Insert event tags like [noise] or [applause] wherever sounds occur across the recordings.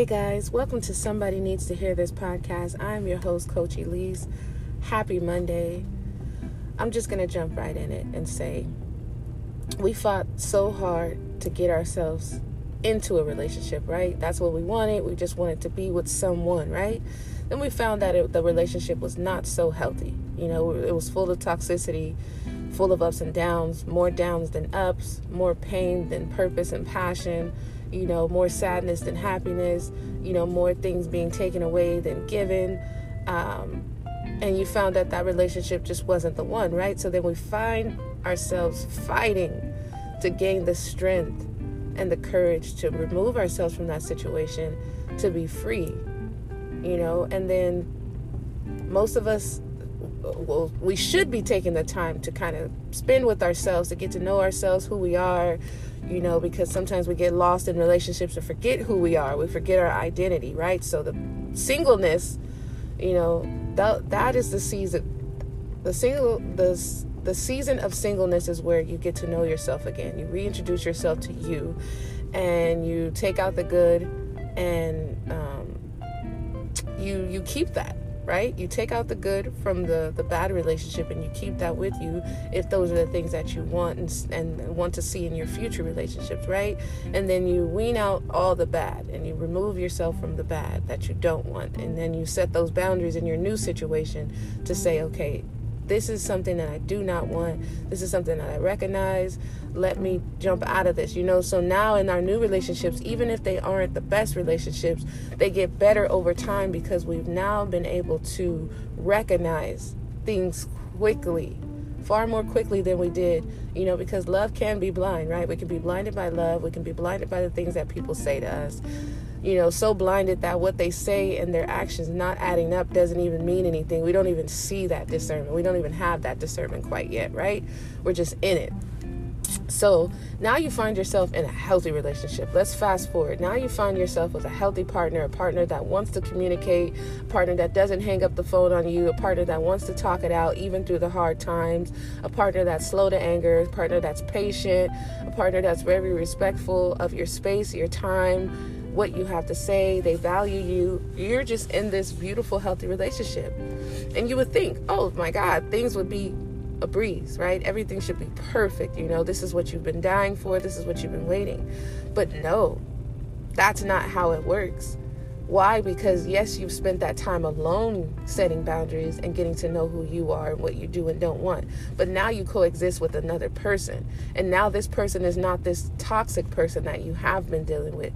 Hey guys, welcome to Somebody Needs to Hear This podcast. I'm your host, Coach Elise. Happy Monday. I'm just going to jump right in it and say we fought so hard to get ourselves into a relationship, right? That's what we wanted. We just wanted to be with someone, right? Then we found that it, the relationship was not so healthy. You know, it was full of toxicity, full of ups and downs, more downs than ups, more pain than purpose and passion you know, more sadness than happiness, you know, more things being taken away than given. Um, and you found that that relationship just wasn't the one, right? So then we find ourselves fighting to gain the strength and the courage to remove ourselves from that situation to be free, you know, and then most of us well, we should be taking the time to kind of spend with ourselves to get to know ourselves, who we are, you know, because sometimes we get lost in relationships and forget who we are. We forget our identity, right? So the singleness, you know, that that is the season. The single the the season of singleness is where you get to know yourself again. You reintroduce yourself to you, and you take out the good, and um, you you keep that right? You take out the good from the the bad relationship and you keep that with you if those are the things that you want and, and want to see in your future relationships, right? And then you wean out all the bad and you remove yourself from the bad that you don't want. And then you set those boundaries in your new situation to say, okay, this is something that I do not want. This is something that I recognize. Let me jump out of this, you know. So now in our new relationships, even if they aren't the best relationships, they get better over time because we've now been able to recognize things quickly far more quickly than we did, you know, because love can be blind, right? We can be blinded by love, we can be blinded by the things that people say to us you know, so blinded that what they say and their actions not adding up doesn't even mean anything. We don't even see that discernment. We don't even have that discernment quite yet, right? We're just in it. So now you find yourself in a healthy relationship. Let's fast forward. Now you find yourself with a healthy partner, a partner that wants to communicate, a partner that doesn't hang up the phone on you, a partner that wants to talk it out even through the hard times, a partner that's slow to anger, a partner that's patient, a partner that's very respectful of your space, your time what you have to say, they value you. You're just in this beautiful, healthy relationship. And you would think, oh my God, things would be a breeze, right? Everything should be perfect. You know, this is what you've been dying for, this is what you've been waiting. But no, that's not how it works. Why? Because yes, you've spent that time alone setting boundaries and getting to know who you are and what you do and don't want. But now you coexist with another person. And now this person is not this toxic person that you have been dealing with.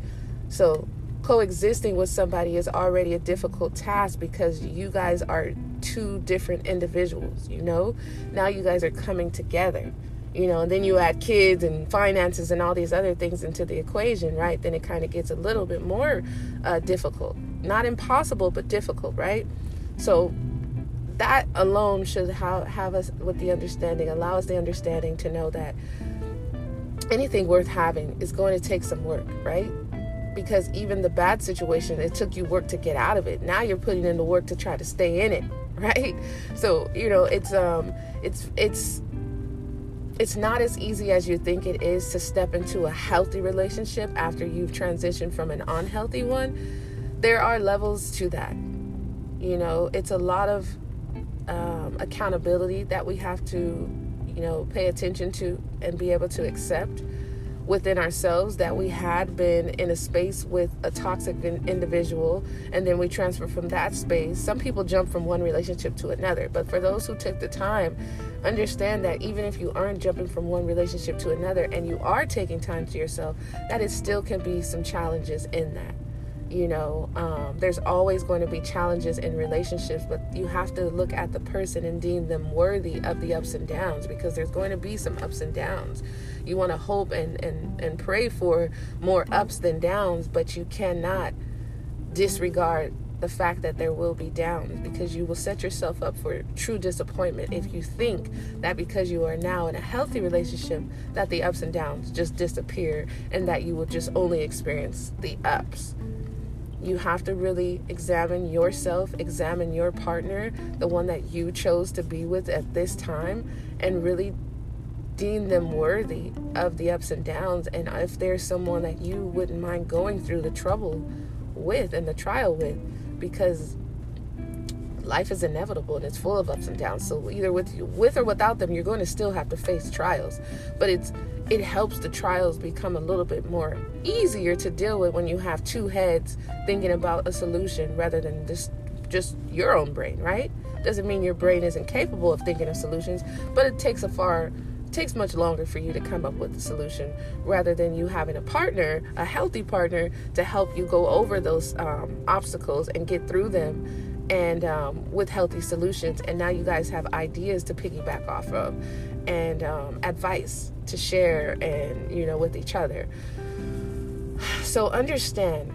So, coexisting with somebody is already a difficult task because you guys are two different individuals, you know? Now you guys are coming together, you know, and then you add kids and finances and all these other things into the equation, right? Then it kind of gets a little bit more uh, difficult. Not impossible, but difficult, right? So, that alone should have, have us with the understanding, allow us the understanding to know that anything worth having is going to take some work, right? Because even the bad situation, it took you work to get out of it. Now you're putting in the work to try to stay in it, [laughs] right? So, you know, it's um it's it's it's not as easy as you think it is to step into a healthy relationship after you've transitioned from an unhealthy one. There are levels to that. You know, it's a lot of um, accountability that we have to, you know, pay attention to and be able to accept within ourselves that we had been in a space with a toxic individual and then we transfer from that space. Some people jump from one relationship to another, but for those who took the time, understand that even if you aren't jumping from one relationship to another and you are taking time to yourself, that it still can be some challenges in that you know um, there's always going to be challenges in relationships but you have to look at the person and deem them worthy of the ups and downs because there's going to be some ups and downs. You want to hope and, and, and pray for more ups than downs but you cannot disregard the fact that there will be downs because you will set yourself up for true disappointment if you think that because you are now in a healthy relationship that the ups and downs just disappear and that you will just only experience the ups you have to really examine yourself, examine your partner, the one that you chose to be with at this time, and really deem them worthy of the ups and downs. And if there's someone that you wouldn't mind going through the trouble with and the trial with because life is inevitable and it's full of ups and downs. So either with with or without them, you're going to still have to face trials. But it's it helps the trials become a little bit more easier to deal with when you have two heads thinking about a solution rather than just just your own brain, right? Doesn't mean your brain isn't capable of thinking of solutions, but it takes a far takes much longer for you to come up with a solution rather than you having a partner, a healthy partner, to help you go over those um, obstacles and get through them and um, with healthy solutions. And now you guys have ideas to piggyback off of and um, advice to share and, you know, with each other. So understand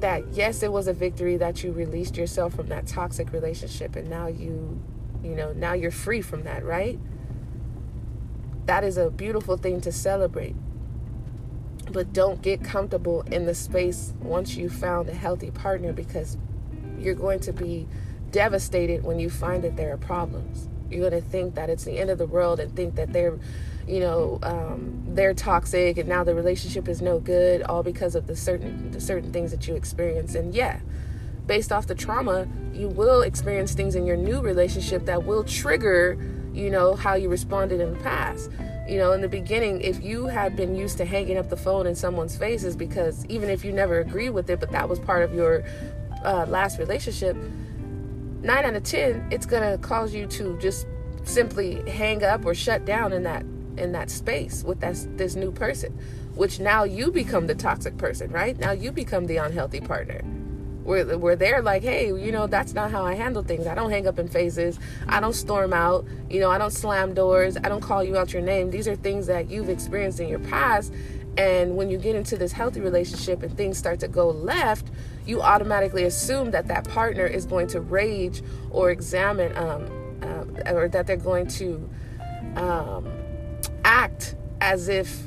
that yes, it was a victory that you released yourself from that toxic relationship and now you, you know, now you're free from that, right? That is a beautiful thing to celebrate. But don't get comfortable in the space once you found a healthy partner because you're going to be devastated when you find that there are problems. You're going to think that it's the end of the world and think that they're, you know, um, they're toxic and now the relationship is no good, all because of the certain the certain things that you experience. And yeah, based off the trauma, you will experience things in your new relationship that will trigger, you know, how you responded in the past. You know, in the beginning, if you had been used to hanging up the phone in someone's faces because even if you never agreed with it, but that was part of your uh, last relationship, nine out of ten, it's gonna cause you to just simply hang up or shut down in that in that space with that this new person, which now you become the toxic person, right? Now you become the unhealthy partner. Where, where they're like, hey, you know, that's not how I handle things. I don't hang up in phases. I don't storm out. You know, I don't slam doors. I don't call you out your name. These are things that you've experienced in your past. And when you get into this healthy relationship and things start to go left, you automatically assume that that partner is going to rage or examine, um, uh, or that they're going to um, act as if,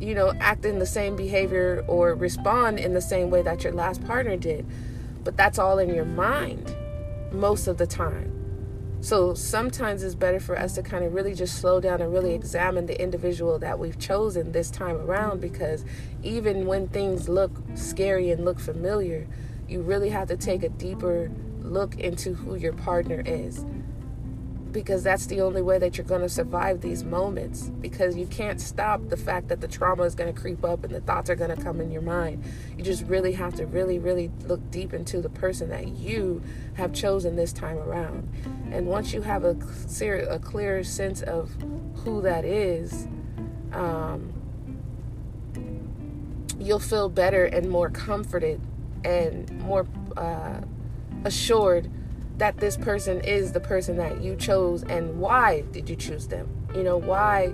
you know, act in the same behavior or respond in the same way that your last partner did. But that's all in your mind most of the time. So sometimes it's better for us to kind of really just slow down and really examine the individual that we've chosen this time around because even when things look scary and look familiar, you really have to take a deeper look into who your partner is because that's the only way that you're going to survive these moments because you can't stop the fact that the trauma is going to creep up and the thoughts are going to come in your mind. You just really have to really really look deep into the person that you have chosen this time around. And once you have a clear a clear sense of who that is um, you'll feel better and more comforted and more uh, assured that this person is the person that you chose and why did you choose them? You know why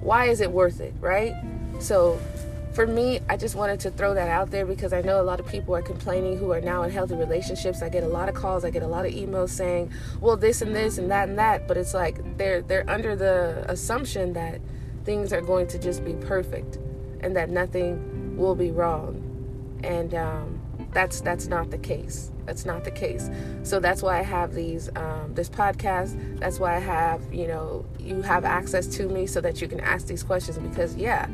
why is it worth it right? So for me i just wanted to throw that out there because i know a lot of people are complaining who are now in healthy relationships. I get a lot of calls i get a lot of emails saying well this and this and that and that but it's like they're they're under the assumption that things are going to just be perfect and that nothing will be wrong. And um, that's that's not the case that's not the case. So that's why I have these um, this podcast. That's why I have you know you have access to me so that you can ask these questions because yeah.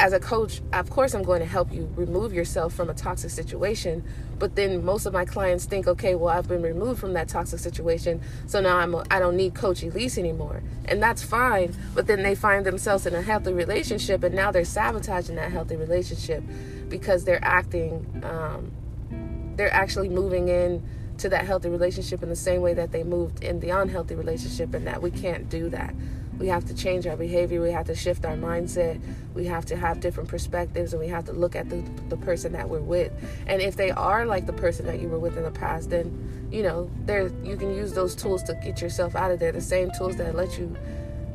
As a coach, of course, I'm going to help you remove yourself from a toxic situation. But then most of my clients think, okay, well, I've been removed from that toxic situation, so now I'm a, I don't need Coach Elise anymore, and that's fine. But then they find themselves in a healthy relationship, and now they're sabotaging that healthy relationship because they're acting um, they're actually moving in to that healthy relationship in the same way that they moved in the unhealthy relationship and that we can't do that. We have to change our behavior. We have to shift our mindset. We have to have different perspectives and we have to look at the, the person that we're with. And if they are like the person that you were with in the past then you know there you can use those tools to get yourself out of there. The same tools that let you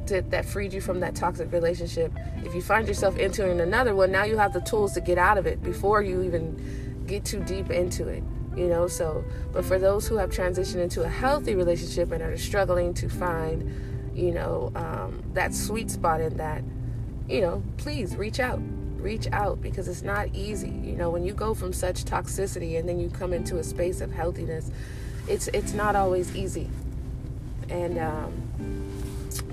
to, that freed you from that toxic relationship. If you find yourself entering another one now you have the tools to get out of it before you even get too deep into it you know? So but for those who have transitioned into a healthy relationship and are struggling to find you know um, that sweet spot in that you know please reach out. Reach out because it's not easy. You know when you go from such toxicity and then you come into a space of healthiness it's it's not always easy. And um,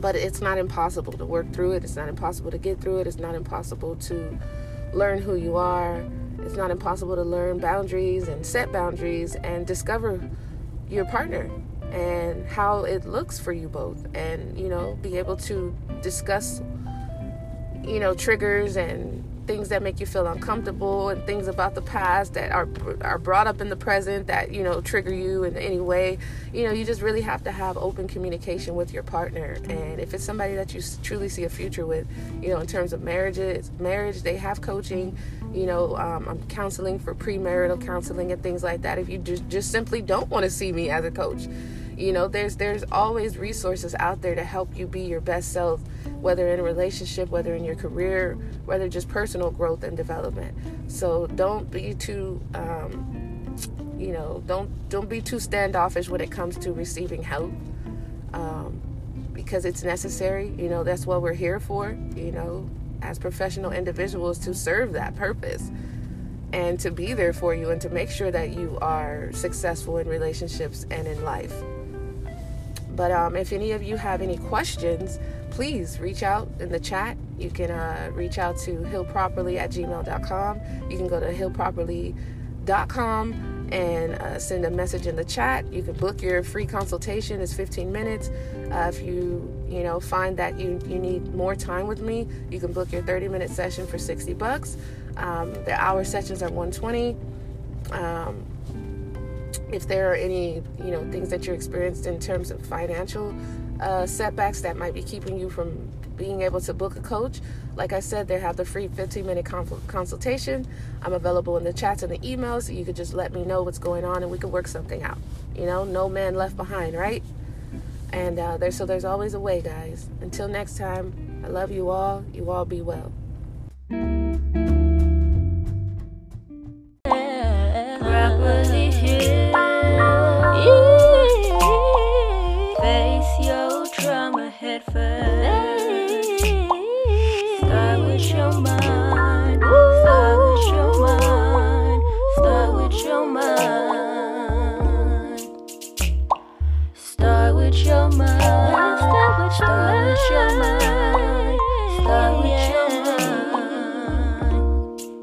but it's not impossible to work through it. It's not impossible to get through it. It's not impossible to learn who you are it's not impossible to learn boundaries and set boundaries and discover your partner and how it looks for you both and you know be able to discuss you know triggers and things that make you feel uncomfortable and things about the past that are are brought up in the present that you know trigger you in any way you know you just really have to have open communication with your partner. And if it's somebody that you truly see a future with you know in terms of marriages marriage they have coaching you know um, i'm counseling for premarital counseling and things like that. If you just, just simply don't want to see me as a coach you know there's there's always resources out there to help you be your best self whether in a relationship whether in your career whether just personal growth and development. So don't be too um, you know don't don't be too standoffish when it comes to receiving help um, because it's necessary. You know that's what we're here for you know as professional individuals to serve that purpose and to be there for you and to make sure that you are successful in relationships and in life but um, if any of you have any questions, please reach out in the chat. You can uh, reach out to healproperly at gmail.com. You can go to healproperly.com and uh, send a message in the chat. You can book your free consultation. It's 15 minutes. Uh, if you you know find that you you need more time with me, you can book your 30 minute session for 60 bucks. Um, the hour sessions are 120. Um, if there are any you know things that you're experienced in terms of financial uh, setbacks that might be keeping you from being able to book a coach like i said they have the free 15 minute consultation. I'm available in the chats and the emails so you could just let me know what's going on and we can work something out. You know no man left behind right? And uh, there's so there's always a way guys. Until next time i love you all. You all be well